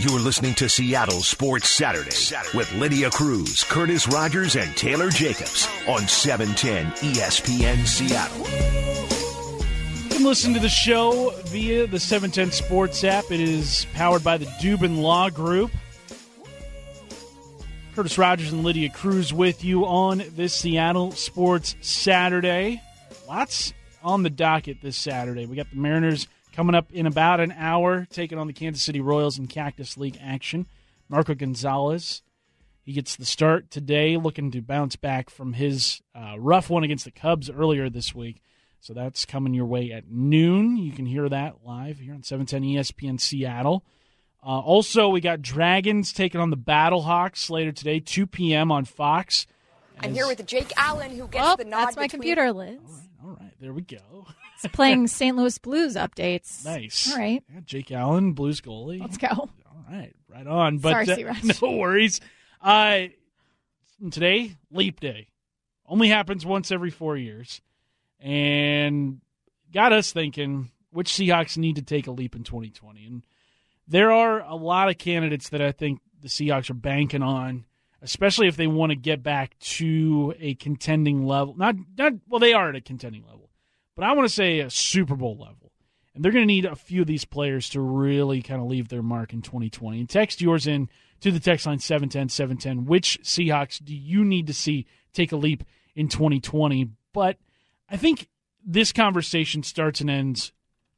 You're listening to Seattle Sports Saturday, with Lydia Cruz, Curtis Rogers, and Taylor Jacobs on 710 ESPN Seattle. You can listen to the show via the 710 Sports app. It is powered by the Dubin Law Group. Curtis Rogers and Lydia Cruz with you on this Seattle Sports Saturday. Lots on the docket this Saturday. We got the Mariners coming up in about an hour, taking on the Kansas City Royals in Cactus League action. Marco Gonzalez, he gets the start today, looking to bounce back from his uh, rough one against the Cubs earlier this week. So that's coming your way at noon. You can hear that live here on 710 ESPN Seattle. Uh, also, we got Dragons taking on the Battlehawks later today, 2 p.m. on Fox. I'm here with Jake Allen, who gets Oh, the nod. that's my between- computer, Liz. There we go. It's playing St. Louis Blues updates. Nice. All right. Yeah, Jake Allen, Blues goalie. Let's go. All right, right on. But Sorry, uh, no worries. Uh, today, Leap Day, only happens once every four years, and got us thinking which Seahawks need to take a leap in 2020. And there are a lot of candidates that I think the Seahawks are banking on, especially if they want to get back to a contending level. Not, not well, they are at a contending level, but I want to say a Super Bowl level. And they're going to need a few of these players to really kind of leave their mark in 2020. And text yours in to the text line 710 710. Which Seahawks do you need to see take a leap in 2020? But I think this conversation starts and ends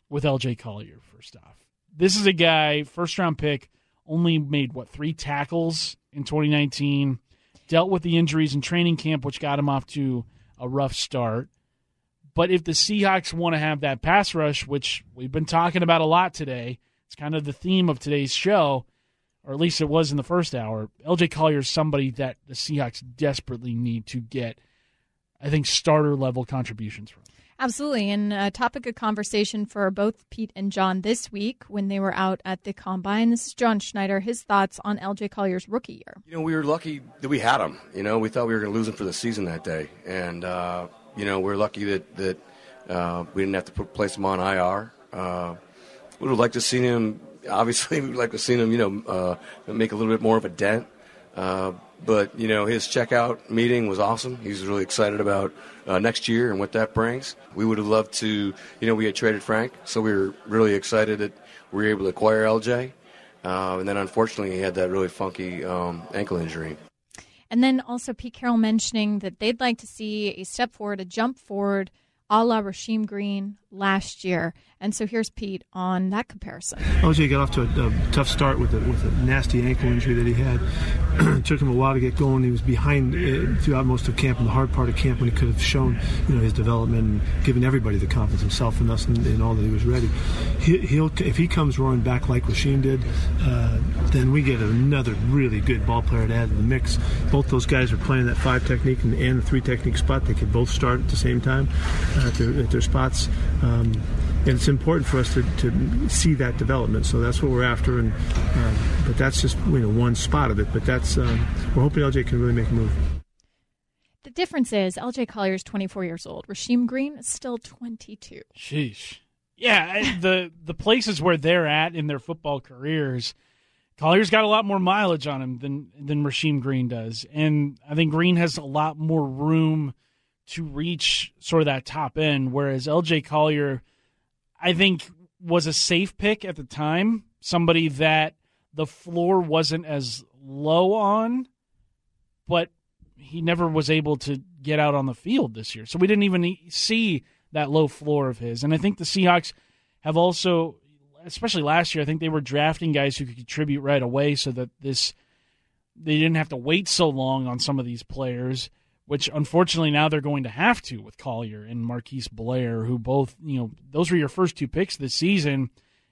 with LJ Collier, first off. This is a guy, first round pick, only made, what, three tackles in 2019, dealt with the injuries in training camp, which got him off to a rough start. But if the Seahawks want to have that pass rush, which we've been talking about a lot today, it's kind of the theme of today's show, or at least it was in the first hour. LJ Collier is somebody that the Seahawks desperately need to get, I think, starter level contributions from. Absolutely. And a topic of conversation for both Pete and John this week when they were out at the combine. This is John Schneider, his thoughts on LJ Collier's rookie year. You know, we were lucky that we had him. You know, we thought we were going to lose him for the season that day, and uh, you know, we're lucky that that uh, we didn't have to put, place him on IR. Uh, we would have liked to see him. Obviously, we'd like to see him. You know, uh, make a little bit more of a dent. Uh, but you know, his checkout meeting was awesome. He's really excited about uh, next year and what that brings. We would have loved to. You know, we had traded Frank, so we were really excited that we were able to acquire LJ. Uh, and then unfortunately, he had that really funky um, ankle injury. And then also Pete Carroll mentioning that they'd like to see a step forward, a jump forward, a la Rasheem Green last year. And so here's Pete on that comparison. LJ got off to a, a tough start with a, with a nasty ankle injury that he had. it took him a while to get going. He was behind uh, throughout most of camp and the hard part of camp when he could have shown, you know, his development and given everybody the confidence, himself and us, and, and all that he was ready. He, he'll if he comes roaring back like Rasheem did, uh, then we get another really good ball player to add to the mix. Both those guys are playing that five technique and, and the three technique spot. They could both start at the same time uh, at, their, at their spots. Um, and it's important for us to, to see that development. So that's what we're after. And uh, but that's just you know one spot of it. But that's um, we're hoping LJ can really make a move. The difference is LJ Collier is 24 years old. Rasheem Green is still 22. Sheesh. Yeah, the the places where they're at in their football careers, Collier's got a lot more mileage on him than than Rasheem Green does, and I think Green has a lot more room to reach sort of that top end, whereas LJ Collier, I think, was a safe pick at the time, somebody that the floor wasn't as low on, but he never was able to get out on the field this year. So we didn't even see that low floor of his. And I think the Seahawks have also, especially last year, I think they were drafting guys who could contribute right away so that this they didn't have to wait so long on some of these players, which unfortunately now they're going to have to with Collier and Marquise Blair, who both, you know, those were your first two picks this season,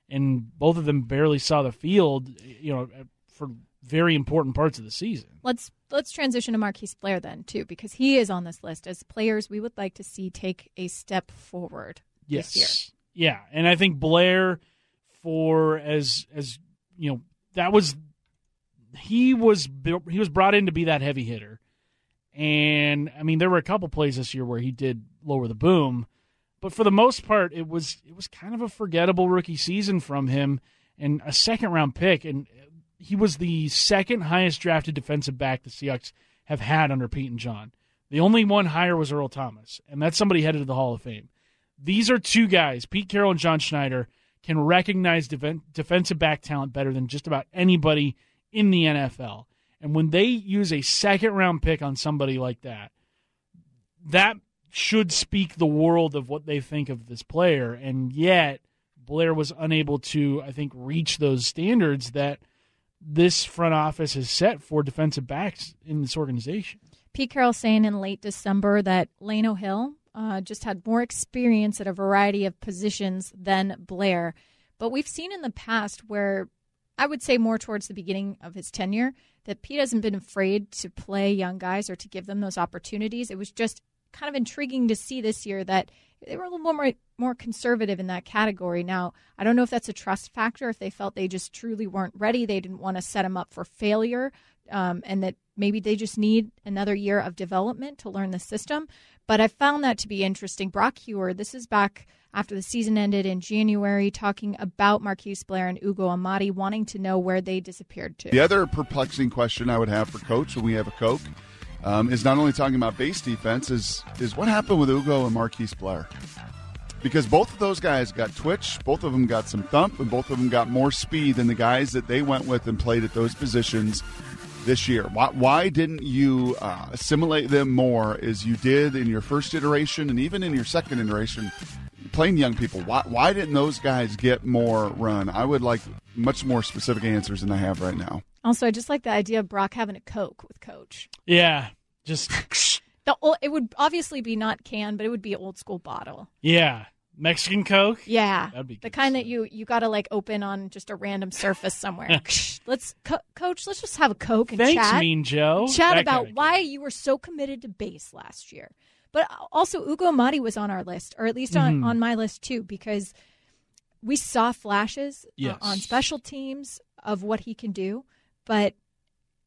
and both of them barely saw the field, you know, for very important parts of the season. Let's let's transition to Marquise Blair then too, because he is on this list as players we would like to see take a step forward yes. this Yeah, and I think Blair, for as as you know, that was he was he was brought in to be that heavy hitter, and I mean there were a couple plays this year where he did lower the boom, but for the most part it was it was kind of a forgettable rookie season from him and a second round pick and he was the second highest drafted defensive back the Seahawks have had under Pete and John. The only one higher was Earl Thomas, and that's somebody headed to the Hall of Fame. These are two guys, Pete Carroll and John Schneider, can recognize def- defensive back talent better than just about anybody in the NFL. And when they use a second round pick on somebody like that, that should speak the world of what they think of this player. And yet, Blair was unable to, I think, reach those standards that this front office has set for defensive backs in this organization. Pete Carroll saying in late December that Lano Hill uh, just had more experience at a variety of positions than Blair. But we've seen in the past where I would say more towards the beginning of his tenure that Pete hasn't been afraid to play young guys or to give them those opportunities. It was just kind of intriguing to see this year that they were a little more more conservative in that category. Now, I don't know if that's a trust factor, if they felt they just truly weren't ready, they didn't want to set them up for failure, um, and that maybe they just need another year of development to learn the system. But I found that to be interesting. Brock Huard, this is back after the season ended in January, talking about Marquise Blair and Ugo Amadi, wanting to know where they disappeared to. The other perplexing question I would have for Coach when we have a Coke um, is not only talking about base defense, is is what happened with Ugo and Marquise Blair. Because both of those guys got twitch, both of them got some thump, and both of them got more speed than the guys that they went with and played at those positions this year. Why, why didn't you uh, assimilate them more as you did in your first iteration and even in your second iteration, playing young people? Why, why didn't those guys get more run? I would like much more specific answers than I have right now. Also, I just like the idea of Brock having a Coke with Coach. Yeah, just the it would obviously be not can, but it would be old school bottle. Yeah, Mexican Coke. Yeah, that'd be the kind stuff. that you you got to like open on just a random surface somewhere. let's co- Coach, let's just have a Coke and Thanks, chat. Mean Joe. Chat that about why you were so committed to base last year. But also, Ugo Amadi was on our list, or at least on, mm-hmm. on my list too, because we saw flashes uh, yes. on special teams of what he can do. But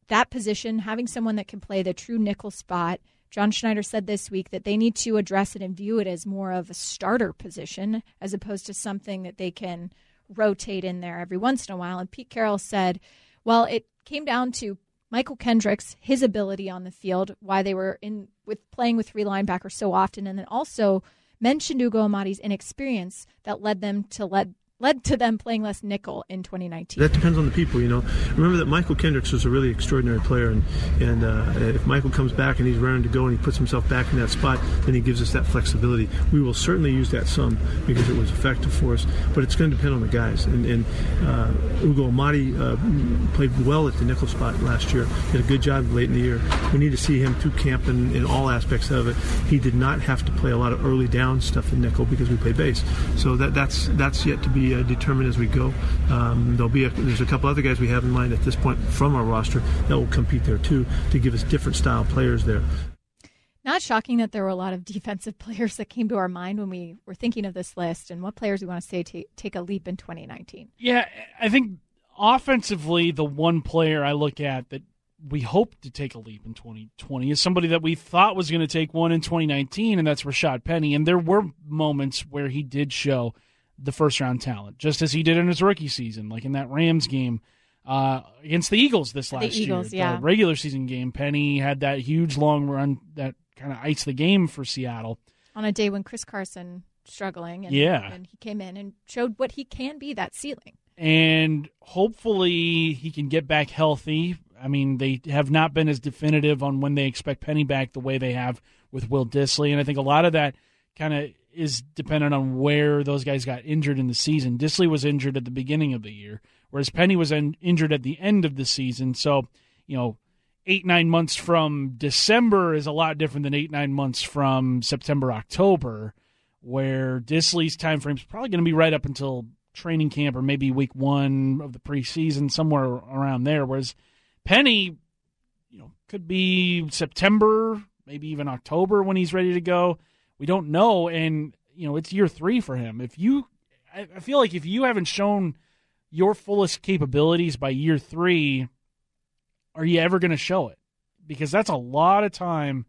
that position, having someone that can play the true nickel spot, John Schneider said this week that they need to address it and view it as more of a starter position as opposed to something that they can rotate in there every once in a while. And Pete Carroll said, well, it came down to Mychal Kendricks, his ability on the field, why they were in with playing with three linebackers so often, and then also mentioned Ugo Amadi's inexperience that led them to let led to them playing less nickel in 2019. That depends on the people, you know. Remember that Mychal Kendricks was a really extraordinary player, and and uh, if Mychal comes back and he's ready to go and he puts himself back in that spot, then he gives us that flexibility. We will certainly use that some because it was effective for us, but it's going to depend on the guys. And, and uh, Ugo Amadi uh, played well at the nickel spot last year. Did a good job late in the year. We need to see him through camp in, in all aspects of it. He did not have to play a lot of early down stuff in nickel because we play base. So that that's that's yet to be uh, determine as we go. Um, there'll be a, there's a couple other guys we have in mind at this point from our roster that will compete there too to give us different style players there. Not shocking that there were a lot of defensive players that came to our mind when we were thinking of this list and what players we want to say t- take a leap in 2019. Yeah, I think offensively, the one player I look at that we hope to take a leap in 2020 is somebody that we thought was going to take one in 2019, and that's Rashad Penny. And there were moments where he did show the first round talent, just as he did in his rookie season, like in that Rams game uh, against the Eagles this last the Eagles, year. Yeah. The regular season game, Penny had that huge long run that kind of iced the game for Seattle. On a day when Chris Carson struggling, and, yeah. and he came in and showed what he can be, that ceiling. And hopefully he can get back healthy. I mean, they have not been as definitive on when they expect Penny back the way they have with Will Dissly, and I think a lot of that kind of is dependent on where those guys got injured in the season. Dissly was injured at the beginning of the year, whereas Penny was in, injured at the end of the season. So, you know, eight, nine months from December is a lot different than eight, nine months from September, October, where Dissly's time frame is probably going to be right up until training camp or maybe week one of the preseason, somewhere around there. Whereas Penny, you know, could be September, maybe even October when he's ready to go we don't know, and you know it's year three for him. If you, I, feel like if you haven't shown your fullest capabilities by year three, are you ever going to show it? Because that's a lot of time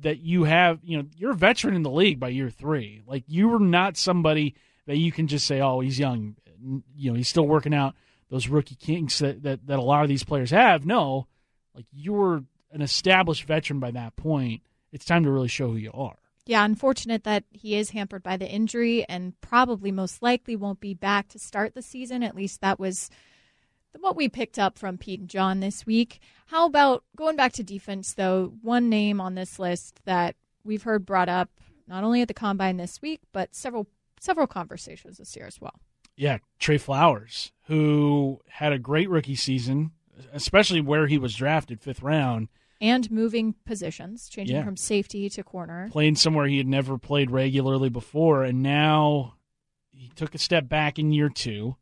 that you have. You know, you're a veteran in the league by year three. Like you were not somebody that you can just say, "Oh, he's young." You know, he's still working out those rookie kinks that, that, that a lot of these players have. No, like you're an established veteran by that point. It's time to really show who you are. Yeah, unfortunate that he is hampered by the injury and probably most likely won't be back to start the season. At least that was what we picked up from Pete and John this week. How about going back to defense, though? One name on this list that we've heard brought up not only at the combine this week, but several several conversations this year as well. Yeah, Tre Flowers, who had a great rookie season, especially where he was drafted fifth round. And moving positions, changing Yeah. from safety to corner. playing somewhere he had never played regularly before, and now he took a step back in year two.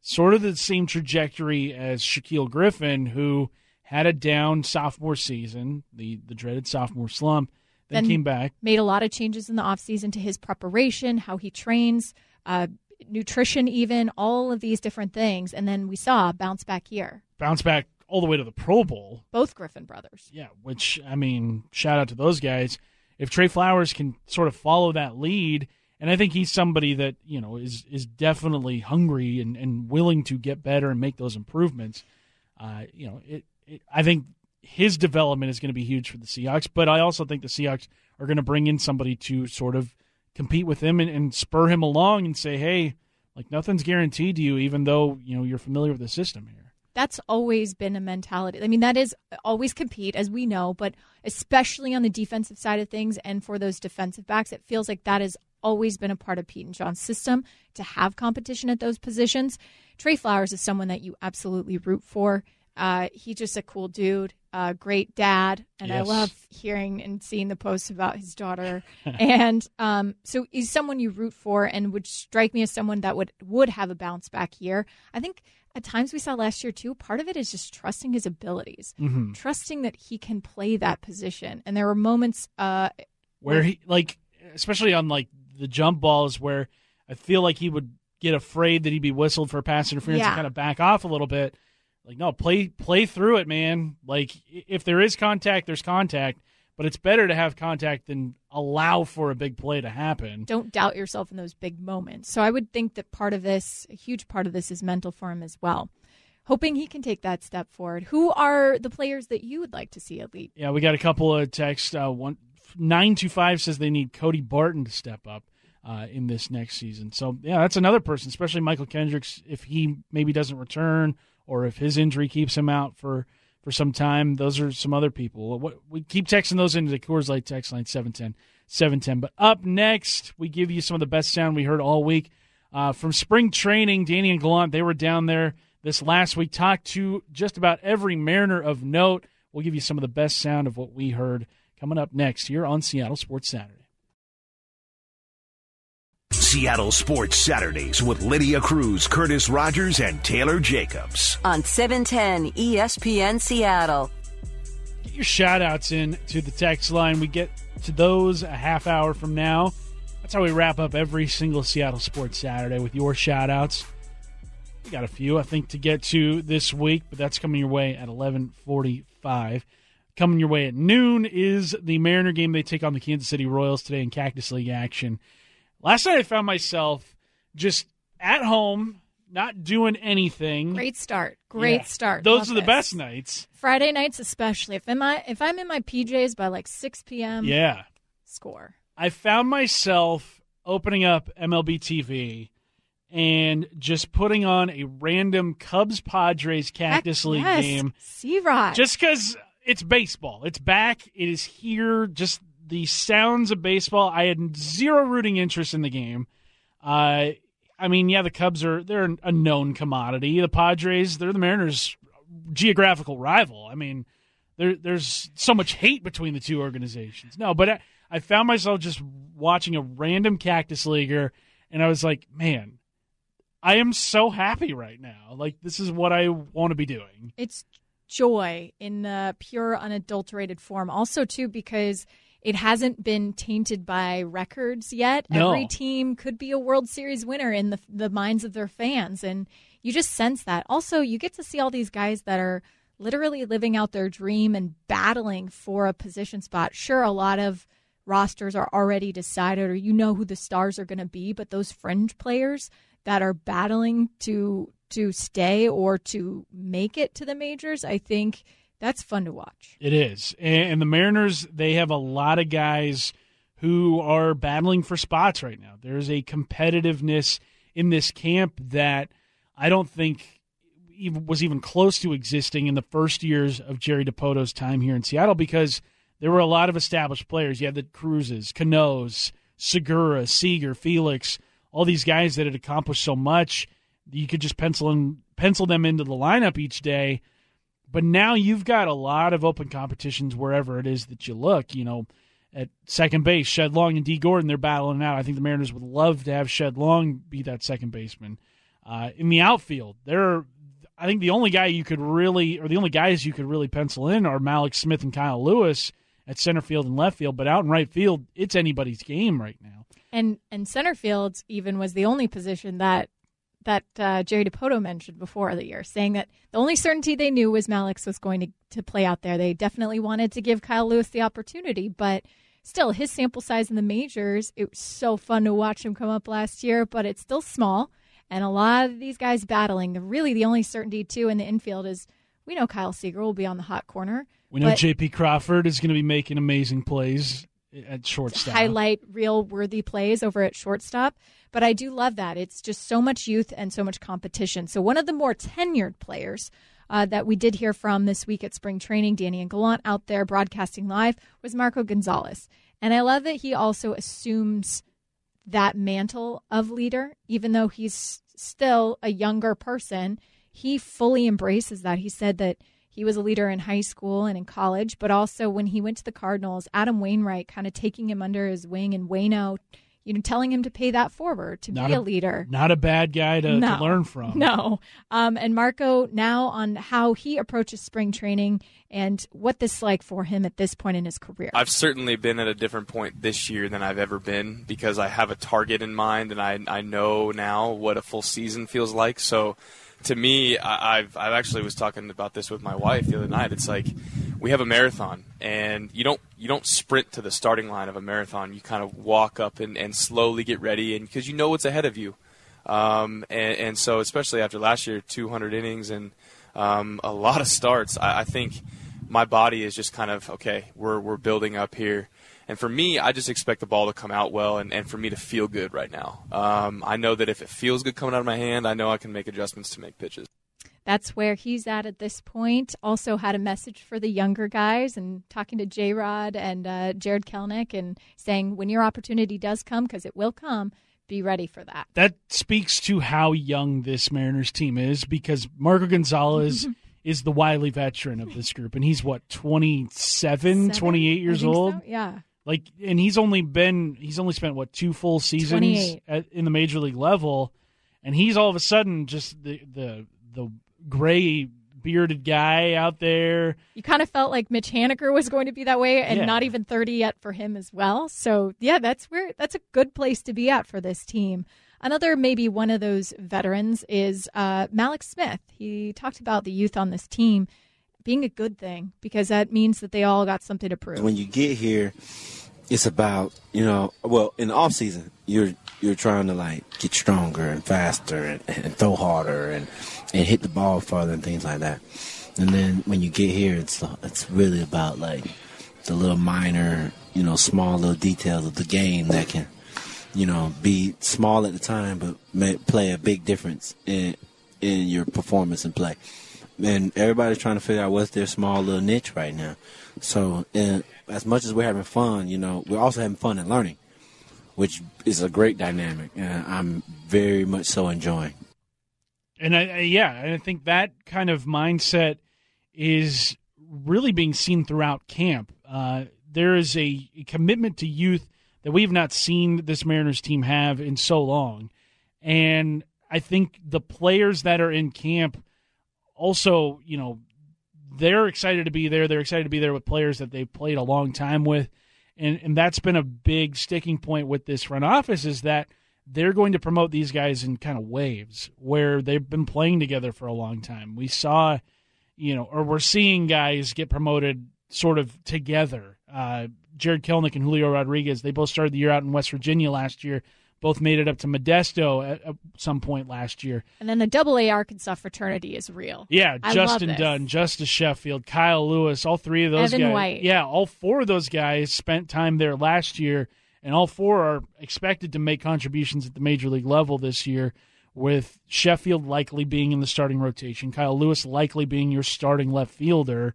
Sort of the same trajectory as Shaquill Griffin, who had a down sophomore season, the the dreaded sophomore slump, then, Then- came back. Made a lot of changes in the offseason to his preparation, how he trains, uh, nutrition, even, all of these different things. And then we saw a bounce back year. Bounce back all the way to the Pro Bowl. Both Griffin brothers. Yeah, which I mean, shout out to those guys. If Tre Flowers can sort of follow that lead, and I think he's somebody that you know is is definitely hungry and, and willing to get better and make those improvements. Uh, you know, it, it. I think his development is going to be huge for the Seahawks, but I also think the Seahawks are going to bring in somebody to sort of compete with him and, and spur him along and say, hey, like nothing's guaranteed to you, even though you know you're familiar with the system here. That's always been a mentality. I mean, that is always compete, as we know, but especially on the defensive side of things and for those defensive backs, it feels like that has always been a part of Pete and John's system to have competition at those positions. Tre Flowers is someone that you absolutely root for. Uh, he's just a cool dude, uh, great dad, and I love hearing and seeing the posts about his daughter. and um, so he's someone you root for, and would strike me as someone that would would have a bounce back year. I think at times we saw last year too. Part of it is just trusting his abilities, Mm-hmm. trusting that he can play that position. And there were moments uh, where he like especially on like the jump balls where I feel like he would get afraid that he'd be whistled for pass interference Yeah. and kind of back off a little bit. Like no, play play through it, man. Like if there is contact, there's contact, but it's better to have contact than allow for a big play to happen. don't doubt yourself in those big moments. So I would think that part of this, a huge part of this, is mental for him as well. Hoping he can take that step forward. Who are the players that you would like to see elite? Yeah, we got a couple of texts. Uh, one nine two five says they need Cody Barton to step up uh, in this next season. So yeah, that's another person, especially Mychal Kendricks. If he maybe doesn't return or if his injury keeps him out for for some time, those are some other people. What, we keep texting those into the Coors Light text line 710 710. But up next, we give you some of the best sound we heard all week uh, from spring training. Danny and Gallant, they were down there this last week, talked to just about every Mariner of note. We'll give you some of the best sound of what we heard coming up next here on Seattle Sports Saturday. Seattle Sports Saturdays with Lydia Cruz, Curtis Rogers, and Taylor Jacobs. on 710 ESPN Seattle. Get your shout outs in to the text line. We get to those a half hour from now. That's how we wrap up every single Seattle Sports Saturday with your shout outs. We got a few, I think, to get to this week, but that's coming your way at 1145. Coming your way at noon is the Mariner game. They take on the Kansas City Royals today in Cactus League action. Last night I found myself just at home, not doing anything. Great start. Great Yeah. start. Those Love are the this. best nights. Friday nights, especially. If I'm if I'm in my PJs by like six p.m. Yeah. score. I found myself opening up MLB TV and just putting on a random Cubs Padres Cactus Heck League yes. game C-Rod. just because it's baseball. It's back. It is here. Just the sounds of baseball. I had zero rooting interest in the game. Uh, I mean, yeah, the Cubs are they're a known commodity. The Padres, they're the Mariners' geographical rival. I mean, there there's so much hate between the two organizations. No, but I, I found myself just watching a random Cactus Leaguer, and I was like, man, I am so happy right now. Like this is what I want to be doing. it's joy in the pure unadulterated form also too because it hasn't been tainted by records yet. No. every team could be a world series winner in the, the minds of their fans and you just sense that. Also you get to see all these guys that are literally living out their dream and battling for a position spot. Sure a lot of rosters are already decided or you know who the stars are going to be but those fringe players that are battling to to stay or to make it to the majors, I think that's fun to watch. It is. And the Mariners, they have a lot of guys who are battling for spots right now. There's a competitiveness in this camp that I don't think was even close to existing in the first years of Jerry Dipoto's time here in Seattle because there were a lot of established players. You had the Cruzes, Canós, Segura, Seager, Felix, all these guys that had accomplished so much. You could just pencil in, pencil them into the lineup each day. But now you've got a lot of open competitions wherever it is that you look. You know, at second base, Shed Long and Dee Gordon, they're battling out. I think the Mariners would love to have Shed Long be that second baseman. Uh, in the outfield, there I think the only guy you could really, or the only guys you could really pencil in are Mallex Smith and Kyle Lewis at center field and left field. But out in right field, it's anybody's game right now. And and center field even was the only position that that uh, Jerry Dipoto mentioned before the year, saying that the only certainty they knew was Mallex was going to, to play out there. They definitely wanted to give Kyle Lewis the opportunity, but still, his sample size in the majors, it was so fun to watch him come up last year, but it's still small. And a lot of these guys battling. The really the only certainty too in the infield is we know Kyle Seager will be on the hot corner. We know J.P. Crawford is going to be making amazing plays at shortstop. Highlight reel worthy plays over at shortstop. But I do love that. It's just so much youth and so much competition. So one of the more tenured players uh, that we did hear from this week at spring training, Danny and Gallant out there broadcasting live, was Marco Gonzalez. And I love that he also assumes that mantle of leader, even though he's still a younger person. He fully embraces that. He said that he was a leader in high school and in college, but also when he went to the Cardinals, Adam Wainwright kind of taking him under his wing and Waino, you know, telling him to pay that forward, to not be a, a, leader. Not a bad guy to, no, to learn from. No. Um, and Marco now on how he approaches spring training and what this is like for him at this point in his career. I've certainly been at a different point this year than I've ever been because I have a target in mind and I, I know now what a full season feels like. So to me, I, I've I've actually was talking about this with my wife the other night. It's like we have a marathon, and you don't you don't sprint to the starting line of a marathon. You kind of walk up and, and slowly get ready, and because you know what's ahead of you. Um, and, and, so, especially after last year, 200 innings and um, a lot of starts, I, I think my body is just kind of okay. We're we're building up here. And for me, I just expect the ball to come out well and, and for me to feel good right now. Um, I know that if it feels good coming out of my hand, I know I can make adjustments to make pitches. That's where he's at at this point. Also had a message for the younger guys and talking to J Rod and uh, Jarred Kelenic and saying when your opportunity does come, because it will come, be ready for that. That speaks to how young this Mariners team is because Marco Gonzalez is the wily veteran of this group and he's what 27 Seven? 28 years old so? yeah like, and he's only been he's only spent what two full seasons at, in the major league level, and he's all of a sudden just the the the gray bearded guy out there. You kind of felt like Mitch Haniger was going to be that way, and yeah. not even thirty yet for him as well. So yeah, that's where that's a good place to be at for this team. Another maybe one of those veterans is uh, Mallex Smith. He talked about the youth on this team being a good thing because that means that they all got something to prove. When you get here, it's about you know well in the off season you're you're trying to like get stronger and faster and, and throw harder and and hit the ball farther and things like that. And then when you get here, it's it's really about like the little minor, you know, small little details of the game that can, you know, be small at the time but may play a big difference in in your performance and play. And everybody's trying to figure out what's their small little niche right now. So, and as much as we're having fun, you know, we're also having fun and learning, which is a great dynamic, and I'm very much so enjoying. And I, I yeah, I think that kind of mindset is really being seen throughout camp. Uh, there is a, commitment to youth that we've not seen this Mariners team have in so long, and I think the players that are in camp also, you know, they're excited to be there. They're excited to be there with players that they've played a long time with. And and that's been a big sticking point with this front office is that they're going to promote these guys in kind of waves where they've been playing together for a long time. We saw, you know, or we're seeing guys get promoted sort of together. Uh, Jarred Kelenic and Julio Rodriguez, they both started the year out in West Virginia last year, both made it up to Modesto at, at some point last year. And then the Double A Arkansas fraternity is real. Yeah, I Justin. Dunn, Justus Sheffield, Kyle Lewis, all three of those Evan guys. White. Yeah, all four of those guys spent time there last year, and all four are expected to make contributions at the major league level this year. With Sheffield likely being in the starting rotation, Kyle Lewis likely being your starting left fielder,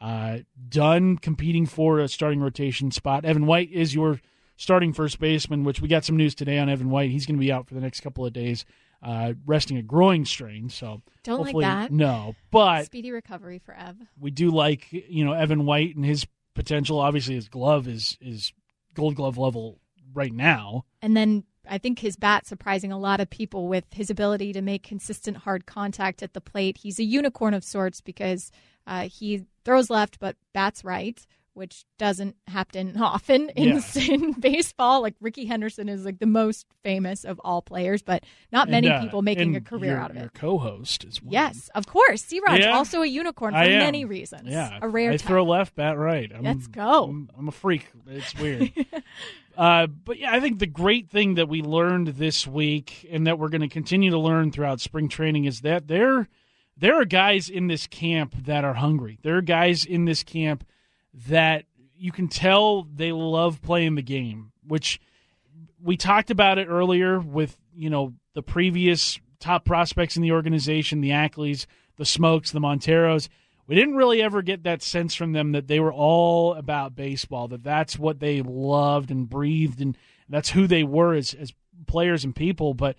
uh, Dunn competing for a starting rotation spot. Evan White is your starting first baseman, which we got some news today on Evan White. He's going to be out for the next couple of days, uh, resting a groin strain. So Don't like that. No, but Speedy recovery for Ev. we do like you know Evan White and his potential. Obviously, his glove is is Gold Glove level right now. And then I think his bat surprising a lot of people with his ability to make consistent hard contact at the plate. He's a unicorn of sorts because uh, he throws left but bats right, which doesn't happen often in, in baseball. Like Rickey Henderson is like the most famous of all players, but not many uh, people making a career your- out of it. Your co-host is one. Yes, of course. C-Rod, Yeah. also a unicorn for many reasons. Yeah, a rare I type. throw left, bat right. I'm, Let's go. I'm, I'm a freak. It's weird. uh, but yeah, I think the great thing that we learned this week, and that we're going to continue to learn throughout spring training, is that there there are guys in this camp that are hungry. There are guys in this camp that you can tell they love playing the game, which we talked about it earlier with you know the previous top prospects in the organization, the Ackleys, the Smoaks, the Monteros. We didn't really ever get that sense from them that they were all about baseball, that that's what they loved and breathed, and that's who they were as as players and people. But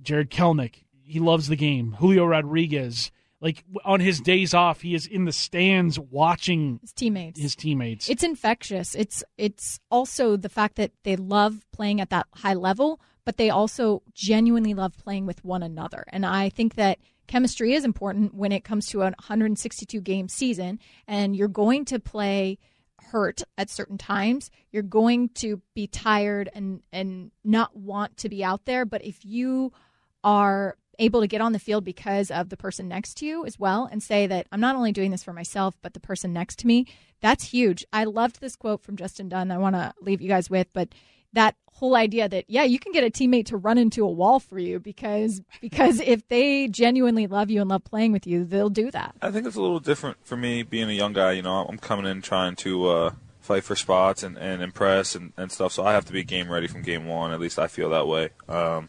Jarred Kelenic, he loves the game. Julio Rodriguez, like on his days off, he is in the stands watching his teammates. His teammates. It's infectious. It's it's also the fact that they love playing at that high level, but they also genuinely love playing with one another. And I think that chemistry is important when it comes to a 162 game season and you're going to play hurt at certain times. You're going to be tired and and not want to be out there, but if you are able to get on the field because of the person next to you as well and say that I'm not only doing this for myself, but the person next to me, that's huge. I loved this quote from Justin Dunn. I want to leave you guys with, but that whole idea that yeah, you can get a teammate to run into a wall for you because because if they genuinely love you and love playing with you, they'll do that. I think it's a little different for me being a young guy. You know, I'm coming in trying to uh, fight for spots and, and impress and, and stuff. So I have to be game ready from game one. At least I feel that way. Um,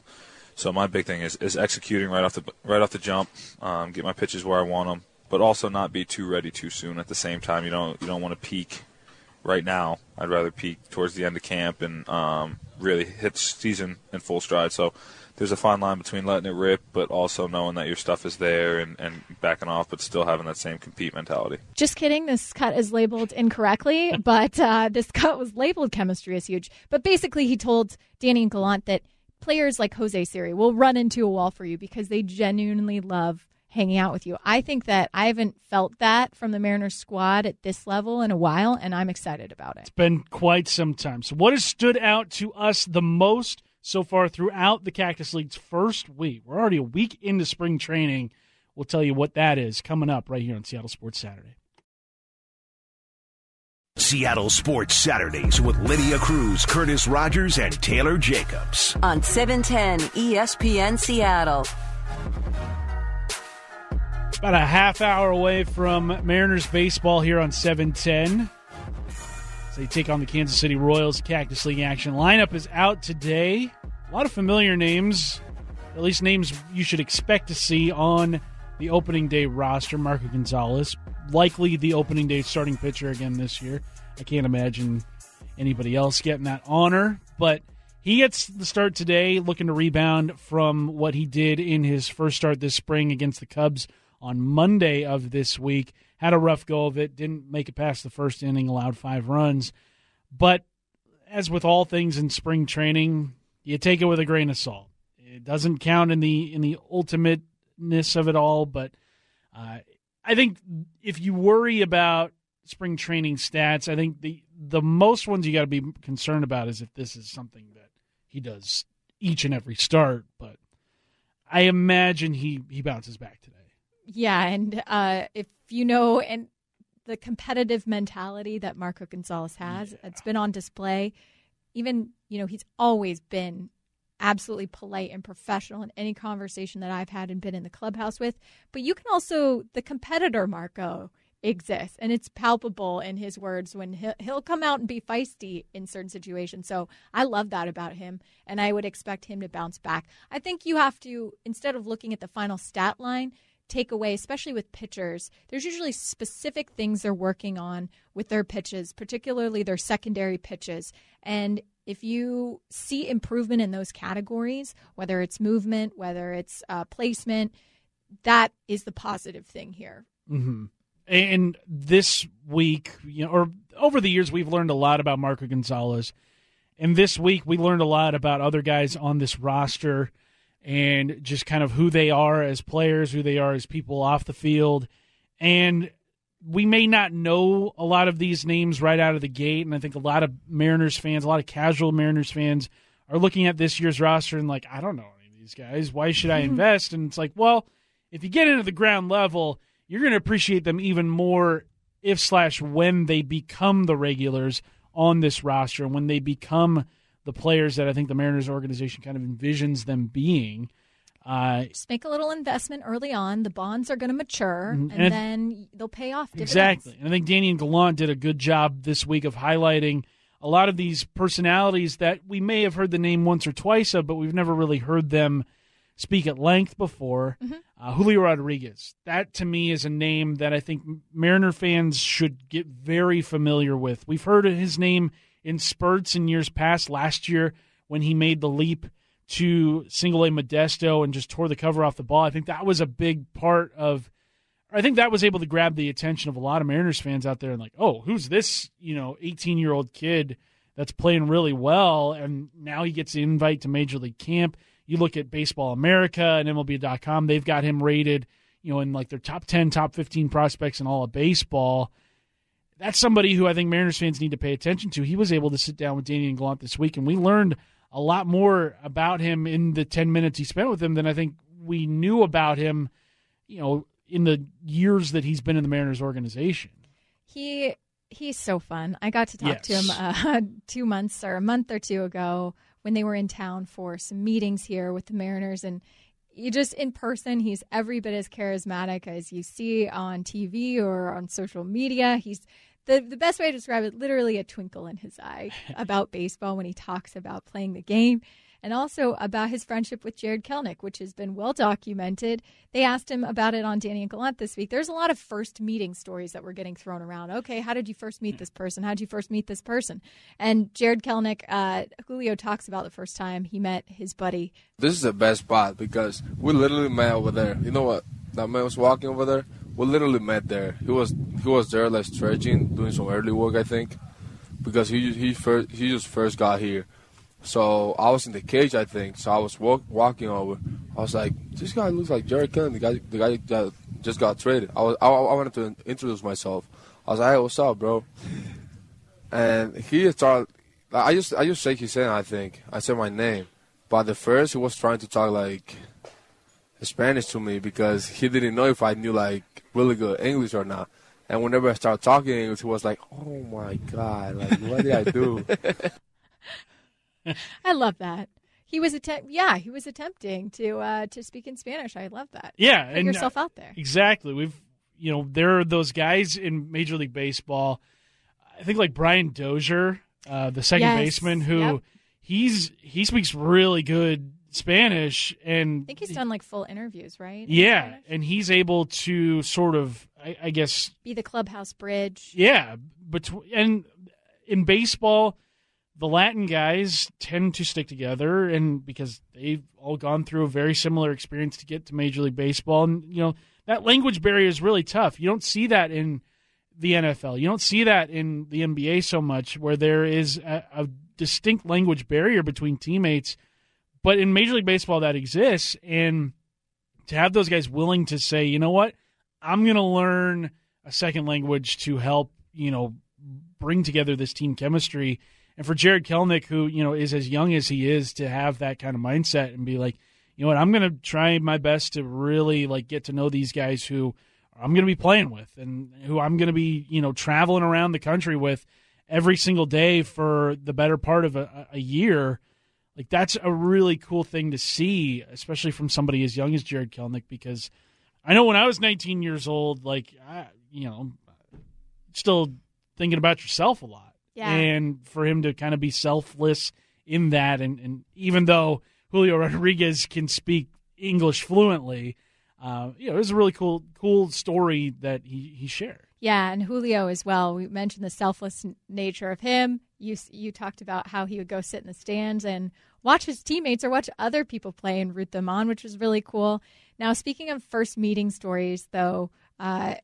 so my big thing is, is executing right off the right off the jump, um, get my pitches where I want them, but also not be too ready too soon. At the same time, you don't you don't want to peak right now. I'd rather peak towards the end of camp and um, really hit season in full stride. So there's a fine line between letting it rip, but also knowing that your stuff is there and, and backing off, but still having that same compete mentality. Just kidding. This cut is labeled incorrectly, but uh, this cut was labeled chemistry is huge. But basically, he told Danny and Gallant that players like Jose Siri will run into a wall for you because they genuinely love hanging out with you. I think that I haven't felt that from the Mariners squad at this level in a while, and I'm excited about it. It's been quite some time. So, what has stood out to us the most so far throughout the Cactus League's first week? We're already a week into spring training. We'll tell you what that is coming up right here on Seattle Sports Saturday. Seattle Sports Saturdays with Lydia Cruz, Curtis Rogers, and Taylor Jacobs. On E 710 ESPN Seattle. About a half hour away from Mariners baseball here on 710. So they take on the Kansas City Royals Cactus League action. Lineup is out today. A lot of familiar names, at least names you should expect to see on the opening day roster. Marco Gonzalez, likely the opening day starting pitcher again this year. I can't imagine anybody else getting that honor, but he gets the start today, looking to rebound from what he did in his first start this spring against the Cubs on Monday of this week. Had a rough go of it, didn't make it past the first inning, allowed five runs. But as with all things in spring training, you take it with a grain of salt. It doesn't count in the in the ultimateness of it all, but uh, I think if you worry about spring training stats, I think the the most ones you got to be concerned about is if this is something that he does each and every start. But I imagine he he bounces back today. Yeah, and uh, if you know, and the competitive mentality that Marco Gonzalez has, it's been on display. Even you know, he's always been absolutely polite and professional in any conversation that I've had and been in the clubhouse with. But you can also, the competitor Marco exists and it's palpable in his words when he'll, come out and be feisty in certain situations. So I love that about him and I would expect him to bounce back. I think you have to, instead of looking at the final stat line, take away, especially with pitchers, there's usually specific things they're working on with their pitches, particularly their secondary pitches. And if you see improvement in those categories, whether it's movement, whether it's uh, placement, that is the positive thing here. Mm-hmm. And this week, you know, or over the years, we've learned a lot about Marco Gonzalez. And this week, we learned a lot about other guys on this roster and just kind of who they are as players, who they are as people off the field. And we may not know a lot of these names right out of the gate. And I think a lot of Mariners fans, a lot of casual Mariners fans, are looking at this year's roster and like, I don't know any of these guys. Why should I mm-hmm. invest? And it's like, well, if you get into the ground level, you're going to appreciate them even more if slash when they become the regulars on this roster and when they become the players that I think the Mariners organization kind of envisions them being. Uh, Just make a little investment early on. The bonds are going to mature, Mhm. and, And- then they'll pay off. Dividends. Exactly. And I think Danny and Gallant did a good job this week of highlighting a lot of these personalities that we may have heard the name once or twice of, but we've never really heard them speak at length before. Uh, Julio Rodriguez. That to me is a name that I think Mariner fans should get very familiar with. We've heard his name in spurts in years past. Last year, when he made the leap to single A Modesto and just tore the cover off the ball, I think that was a big part of. I think that was able to grab the attention of a lot of Mariners fans out there and like, oh, who's this, you know, 18 year old kid that's playing really well, and now he gets the invite to Major League Camp. You look at Baseball America and MLB.com; they've got him rated, you know, in like their top 10, top 15 prospects in all of baseball. That's somebody who I think Mariners fans need to pay attention to. He was able to sit down with Danny and Gallant this week, and we learned a lot more about him in the 10 minutes he spent with him than I think we knew about him, you know, in the years that he's been in the Mariners organization. He he's so fun. I got to talk to him uh, two months or a month or two ago when they were in town for some meetings here with the Mariners, and you just in person, he's every bit as charismatic as you see on TV or on social media. He's the the best way to describe it, literally a twinkle in his eye about baseball when he talks about playing the game. And also about his friendship with Jarred Kelenic, which has been well documented. They asked him about it on Danny and Gallant this week. There's a lot of first meeting stories that were getting thrown around. Okay, how did you first meet this person? How did you first meet this person? And Jarred Kelenic, uh, Julio talks about the first time he met his buddy. This is the best spot because we literally met over there. You know what? That man was walking over there. We literally met there. He was he was there like stretching, doing some early work, I think, because he he first he just first got here. So I was in the cage, I think. So I was walk, walking over. I was like, this guy looks like Jared Kelly, the guy the guy that just got traded. I was I, I wanted to introduce myself. I was like, hey, what's up, bro? And he started. I just I just shake his hand. I think I said my name, but at first he was trying to talk like Spanish to me because he didn't know if I knew like really good English or not. And whenever I started talking English, he was like, "Oh my god, like what did I do?" I love that. He was attempt, yeah, he was attempting to uh, to speak in Spanish. I love that. Yeah, Put and yourself uh, out there. Exactly. We've you know there are those guys in Major League Baseball. I think like Brian Dozier, uh, the second Yes. baseman, who Yep. he's he speaks really good Spanish, and I think he's done like full interviews, right? yeah, and he's able to sort of, I, I guess, Be the clubhouse bridge. yeah, between and in baseball, the Latin guys tend to stick together, and because they've all gone through a very similar experience to get to Major League Baseball, and you know that language barrier is really tough. You don't see that in the NFL. You don't see that in the NBA so much, where there is a, a distinct language barrier between teammates. But in Major League Baseball, that exists, and to have those guys willing to say, you know what, I'm going to learn a second language to help, you know, bring together this team chemistry. And for Jarred Kelenic, who, you know, is as young as he is, to have that kind of mindset and be like, you know what, I'm going to try my best to really like get to know these guys who I'm going to be playing with and who I'm going to be, you know, traveling around the country with every single day for the better part of a, a year. Like that's a really cool thing to see, especially from somebody as young as Jarred Kelenic. because I know when I was 19 years old, like I, you know, still thinking about yourself a lot. Yeah. And for him to kind of be selfless in that, and, and even though Julio Rodriguez can speak English fluently, uh, you know, it was a really cool, cool story that he, he shared. Yeah, and Julio as well. We mentioned the selfless nature of him. You you talked about how he would go sit in the stands and watch his teammates or watch other people play and root them on, which was really cool. Now, speaking of first meeting stories, though, uh,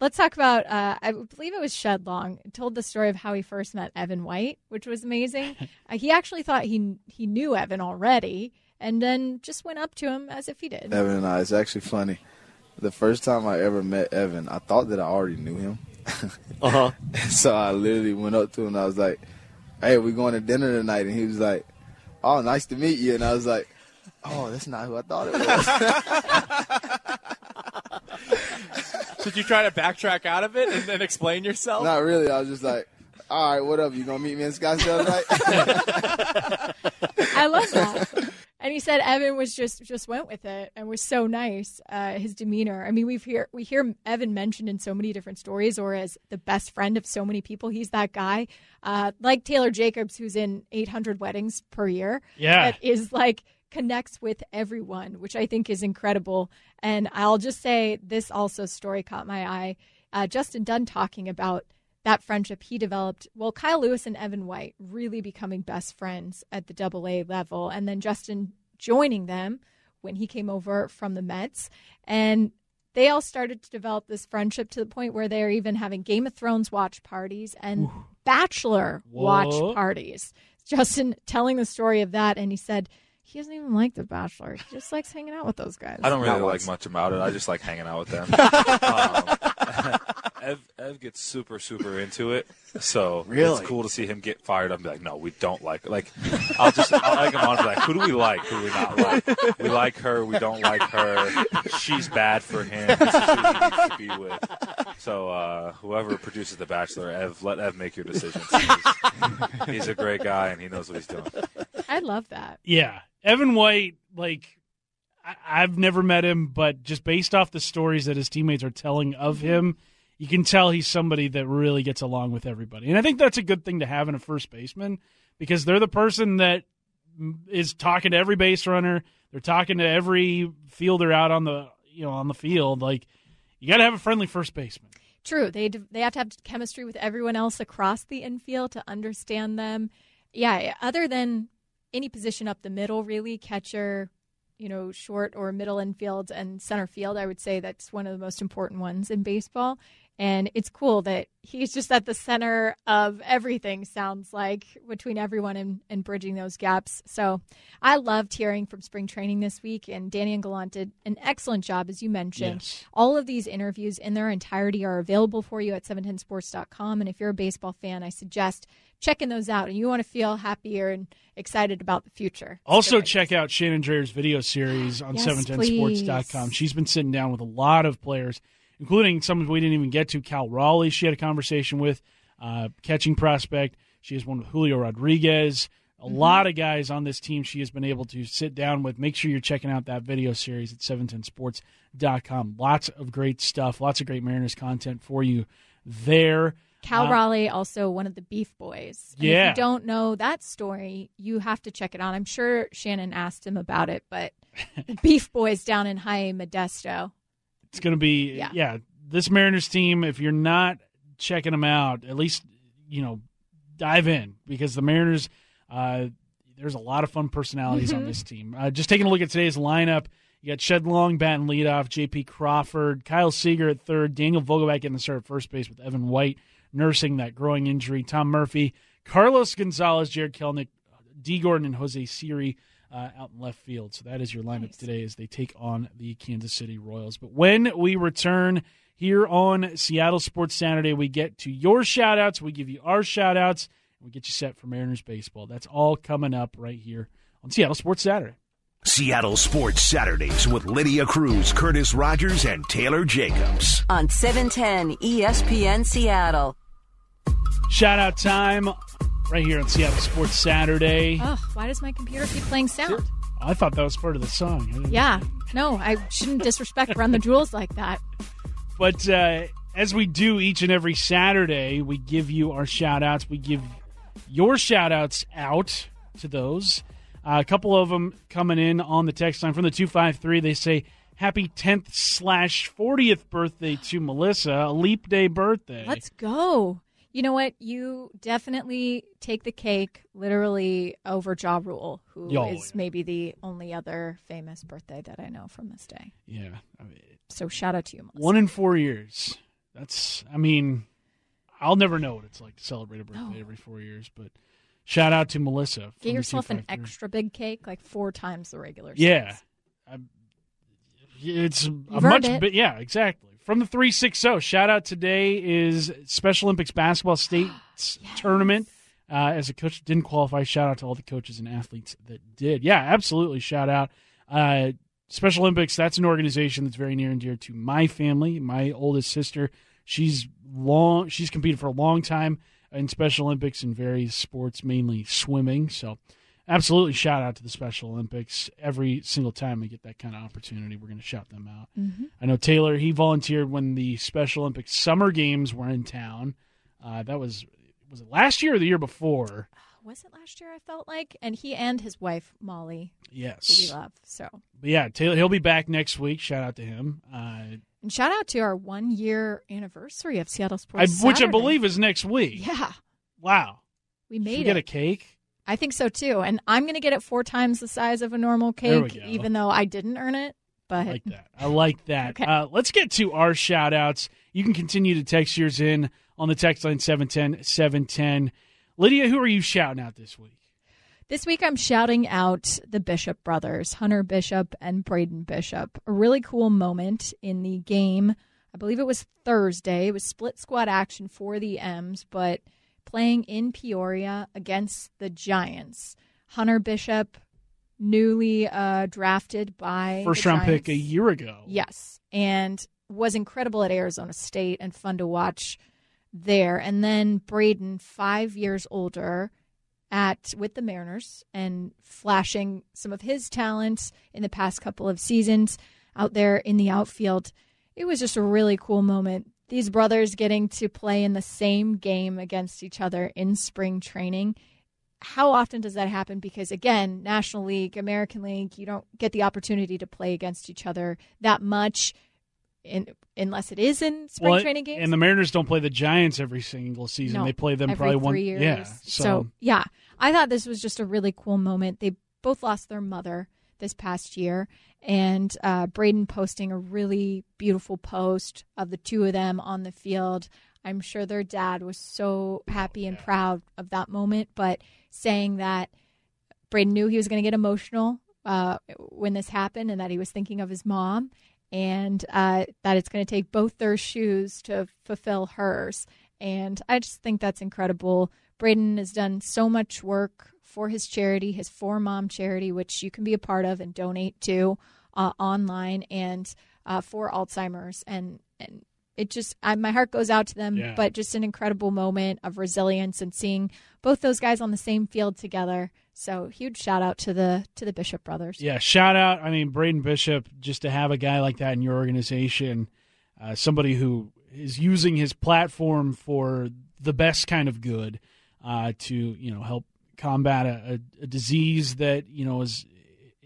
let's talk about. Uh, I believe it was Shed Long told the story of how he first met Evan White, which was amazing. uh, he actually thought he he knew Evan already, and then just went up to him as if he did. Evan and I. It's actually funny. The first time I ever met Evan, I thought that I already knew him. Uh huh. so I literally went up to him and I was like, "Hey, we're going to dinner tonight," and he was like, "Oh, nice to meet you," and I was like. Oh, that's not who I thought it was. Did you try to backtrack out of it and then explain yourself? Not really. I was just like, all right, what up? You gonna meet me in Scottsdale tonight? I love that. And he said Evan was just just went with it and was so nice. Uh, his demeanor. I mean, we've hear we hear Evan mentioned in so many different stories, or as the best friend of so many people. He's that guy, uh, like Taylor Jacobs, who's in 800 weddings per year. Yeah. that is like connects with everyone, which I think is incredible. And I'll just say this also story caught my eye. Uh, Justin Dunn talking about that friendship he developed. Well, Kyle Lewis and Evan White really becoming best friends at the double A level, and then Justin joining them when he came over from the Mets. And they all started to develop this friendship to the point where they're even having Game of Thrones watch parties and Bachelor watch parties. Justin telling the story of that, and he said he doesn't even like The Bachelor. He just likes hanging out with those guys. I don't really Not like once. much about it. I just like hanging out with them. um, Ev, Ev gets super, super into it. So Really? it's cool to see him get fired up and be like, no, we don't like Like, I'll just, I'll like him on be like, who do we like? Who do we not like? We like her. We don't like her. She's bad for him. This is who he needs to be with. So uh, whoever produces The Bachelor, Ev, let Ev make your decisions. He's, he's a great guy and he knows what he's doing. I love that. Yeah, Evan White. Like, I- I've never met him, but just based off the stories that his teammates are telling of him, you can tell he's somebody that really gets along with everybody. And I think that's a good thing to have in a first baseman because they're the person that mm, talking to every base runner. They're talking to every fielder out on the you know on the field. Like, you got to have a friendly first baseman. True. They they have to have chemistry with everyone else across the infield to understand them. Yeah. Other than any position up the middle, really catcher, you know, short or middle infield and center field, I would say that's one of the most important ones in baseball. And it's cool that he's just at the center of everything, sounds like, between everyone and, and bridging those gaps. So I loved hearing from spring training this week, and Danny and Gallant did an excellent job, as you mentioned. Yes. All of these interviews in their entirety are available for you at 710sports.com. And if you're a baseball fan, I suggest checking those out and you want to feel happier and excited about the future. Also, check out Shannon Drayer's video series on Yes, 710sports.com. please. She's been sitting down with a lot of players, including some we didn't even get to. Cal Raleigh, she had a conversation with, uh, catching prospect. She has one with Julio Rodriguez. A Mm-hmm. lot of guys on this team she has been able to sit down with. Make sure you're checking out that video series at 710sports.com. Lots of great stuff, lots of great Mariners content for you there. Cal Uh, Raleigh, also one of the Beef Boys. And Yeah. If you don't know that story, you have to check it out. I'm sure Shannon asked him about it, but the Beef Boys down in High Modesto. It's going to be Yeah. yeah. This Mariners team, if you're not checking them out, at least you know dive in because the Mariners. Uh, there's a lot of fun personalities on Mhm. this team. Uh, just taking a look at today's lineup, you got Shed Long batting leadoff, J.P. Crawford, Kyle Seager at third, Daniel Vogelbach in the start at first base with Evan White nursing that growing injury, Tom Murphy, Carlos Gonzalez, Jarred Kelenic, Dee Gordon, and Jose Siri uh, out in left field. So that is your lineup today as they take on the Kansas City Royals. But when we return here on Seattle Sports Saturday, we get to your shout outs. We give you our shout outs. And we get you set for Mariners baseball. That's all coming up right here on Seattle Sports Saturday. Seattle Sports Saturdays with Lydia Cruz, Curtis Rogers, and Taylor Jacobs. On E 710 ESPN Seattle. Shout out time right here on Seattle Sports Saturday. Oh, why does my computer keep playing sound? I thought that was part of the song. Yeah, no, I shouldn't disrespect Run the Jewels like that. But uh, as we do each and every Saturday, we give you our shout outs. We give your shout outs out to those. Uh, a couple of them coming in on the text line from the 253. They say, Happy 10th slash 40th birthday to Melissa. A leap day birthday. Let's go. You know what? You definitely take the cake literally over Ja Rule, who is Oh, yeah. maybe the only other famous birthday that I know from this day. Yeah. I mean, So shout out to you, Melissa. one in four years. That's, I mean, I'll never know what it's like to celebrate a birthday oh. every four years, but shout out to Melissa. Get yourself an extra big cake, like four times the regular size. Yeah. I'm- it's a You've much it. Yeah, exactly. From the 360, shout out today is Special Olympics basketball state tournament. Uh, as a coach didn't qualify, shout out to all the coaches and athletes that did. Yeah, absolutely. Shout out. Uh, Special Olympics, that's an organization that's very near and dear to my family. My oldest sister, she's long, she's competed for a long time in Special Olympics in various sports, mainly swimming. So, absolutely shout out to the Special Olympics. Every single time we get that kind of opportunity, we're going to shout them out. Mhm. I know Taylor, he volunteered when the Special Olympics summer games were in town. Uh, that was, was it last year or the year before? Was it last year? I felt like, and he and his wife Molly, Yes. who we love. So, But yeah, Taylor, he'll be back next week. Shout out to him. Uh, and shout out to our one year anniversary of Seattle I, Sports, which I believe is next week. Yeah, Wow. we Should made we it. get a cake? I think so too, and I'm going to get it four times the size of a normal cake, even though I didn't earn it. But I like that. I like that. Okay. Uh, let's get to our shout outs. You can continue to text yours in on the text line 710 710. Lydia, who are you shouting out this week? This week, I'm shouting out the Bishop brothers, Hunter Bishop and Braden Bishop. A really cool moment in the game. I believe it was Thursday. It was split squad action for the M's, but playing in Peoria against the Giants. Hunter Bishop, newly uh, drafted by the First round pick a year ago. Yes, and was incredible at Arizona State and fun to watch there. And then Braden, five years older, at with the Mariners and flashing some of his talents in the past couple of seasons out there in the outfield. It was just a really cool moment. These brothers getting to play in the same game against each other in spring training. How often does that happen? Because again, National League, American League, you don't get the opportunity to play against each other that much in, unless it is in spring Well, training games. And the Mariners don't play the Giants every single season. No, they play them probably one years. Yeah. So, So, yeah, I thought this was just a really cool moment. They both lost their mother this past year, and uh, Braden posting a really beautiful post of the two of them on the field. I'm sure their dad was so happy and proud of that moment, but saying that Braden knew he was going to get emotional uh, when this happened and that he was thinking of his mom and uh, that it's going to take both their shoes to fulfill hers. And I just think that's incredible. Braden has done so much work for his charity, his For Mom charity, which you can be a part of and donate to uh, online and uh, for Alzheimer's. And, and it just, I, my heart goes out to them, Yeah. but just an incredible moment of resilience and seeing both those guys on the same field together. So huge shout out to the to the Bishop brothers. yeah, shout out. I mean, Braden Bishop, just to have a guy like that in your organization, uh, somebody who is using his platform for the best kind of good uh, to, you know, help combat a, a, a disease that, you know, is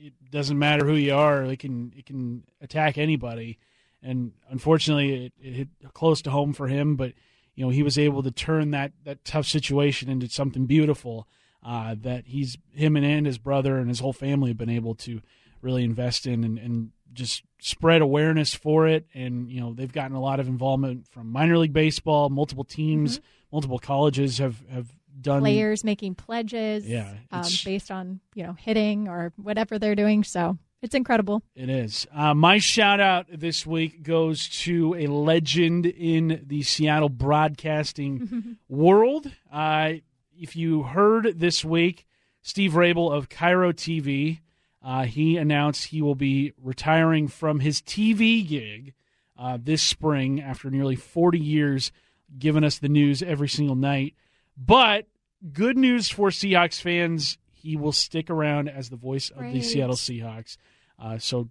it doesn't matter who you are, it can it can attack anybody. And unfortunately, it, it hit close to home for him, but you know he was able to turn that that tough situation into something beautiful. Uh, that he's him and, and his brother and his whole family have been able to really invest in and, and just spread awareness for it. And you know they've gotten a lot of involvement from minor league baseball. Multiple teams, multiple colleges have have done Players making pledges, Yeah, um, based on you know hitting or whatever they're doing. So it's incredible. It is. Uh, my shout out this week goes to a legend in the Seattle broadcasting world. Uh, if you heard this week, Steve Raible of KIRO TV, uh, he announced he will be retiring from his TV gig uh, this spring after nearly 40 years giving us the news every single night. But good news for Seahawks fans. He will stick around as the voice of the Seattle Seahawks. Uh, so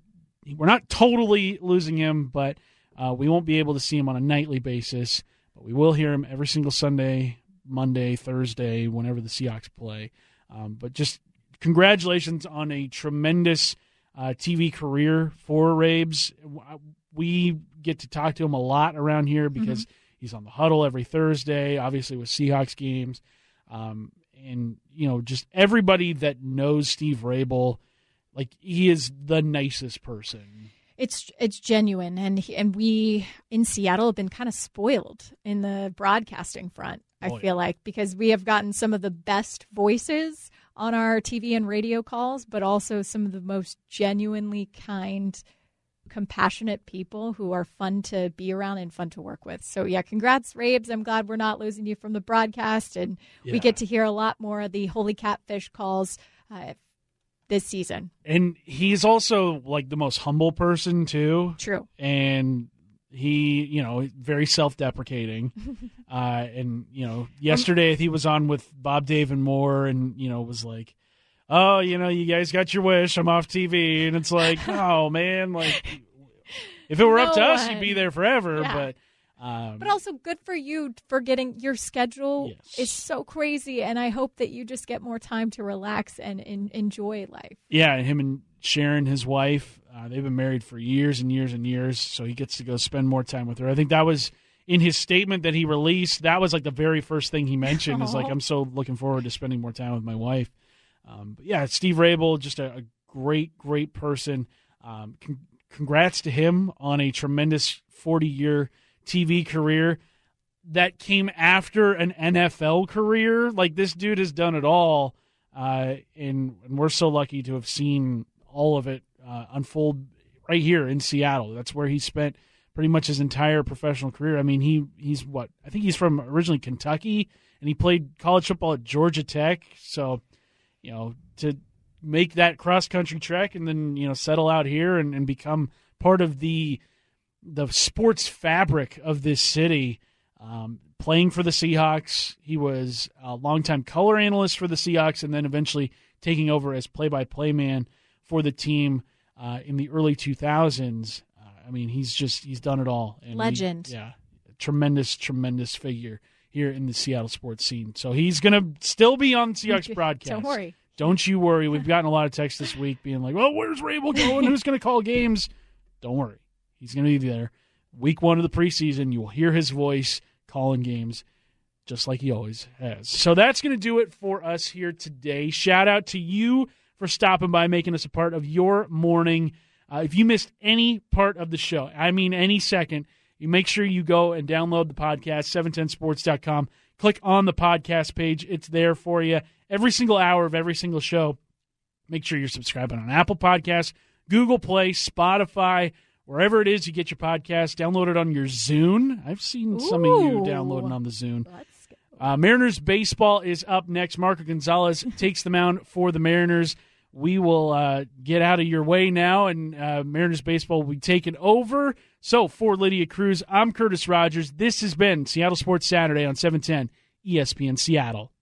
we're not totally losing him, but uh, we won't be able to see him on a nightly basis. But we will hear him every single Sunday, Monday, Thursday, whenever the Seahawks play. Um, but just congratulations on a tremendous uh, TV career for Rabes. We get to talk to him a lot around here because he's on the huddle every Thursday, obviously with Seahawks games. Um, and, you know, just everybody that knows Steve Raible, like, he is the nicest person. It's it's genuine, and he- and we in Seattle have been kind of spoiled in the broadcasting front. I Oh, yeah. feel like because we have gotten some of the best voices on our TV and radio calls, but also some of the most genuinely kind, compassionate people who are fun to be around and fun to work with. So yeah, congrats, Rabes. I'm glad we're not losing you from the broadcast, and Yeah. we get to hear a lot more of the Holy Catfish calls uh, this season. And he's also like the most humble person too. True. And he, you know, very self-deprecating. uh, and you know, yesterday he was on with Bob Dave and Moore, and you know, was like, "Oh, you know, you guys got your wish. I'm off TV." And it's like, "Oh man, like if it were up to No us, one. you'd be there forever." Yeah. But um, But also good for you for getting your schedule is so crazy, and I hope that you just get more time to relax and, en- enjoy life. Yeah, him and Sharon, his wife, uh, they've been married for years and years and years, so he gets to go spend more time with her. I think that was in his statement that he released. That was like the very first thing he mentioned. is like, I'm so looking forward to spending more time with my wife. Um, but yeah, Steve Raible, just a, a great, great person. Um, con- congrats to him on a tremendous 40 year TV career that came after an NFL career. Like this dude has done it all, uh, and, and we're so lucky to have seen all of it uh, unfold right here in Seattle. That's where he spent pretty much his entire professional career. I mean, he he's what I think he's from originally Kentucky, and he played college football at Georgia Tech. So, you know, to make that cross country trek and then you know settle out here and, and become part of the the sports fabric of this city. Um, playing for the Seahawks, he was a longtime color analyst for the Seahawks, and then eventually taking over as play-by-play man for the team uh, in the early 2000s. Uh, I mean, he's just he's done it all. And Legend. yeah, tremendous, tremendous figure here in the Seattle sports scene. So he's gonna still be on Seahawks broadcast. Don't worry. Don't you worry. We've gotten a lot of texts this week being like, "Well, where's Raible going? Who's going to call games?" Don't worry. He's going to be there. Week one of the preseason, you will hear his voice calling games, just like he always has. So that's going to do it for us here today. Shout out to you for stopping by, making us a part of your morning. Uh, if you missed any part of the show, I mean any second, you make sure you go and download the podcast, 710sports.com. Click on the podcast page. It's there for you. Every single hour of every single show. Make sure you're subscribing on Apple Podcasts, Google Play, Spotify, wherever it is you get your podcast. Download it on your Zune. I've seen some of you downloading on the Zune. Uh, Mariners baseball is up next. Marco Gonzalez takes the mound for the Mariners. We will uh, get out of your way now, and uh, Mariners baseball will be taken over. So, for Lydia Cruz, I'm Curtis Rogers. This has been Seattle Sports Saturday on E 710 ESPN Seattle.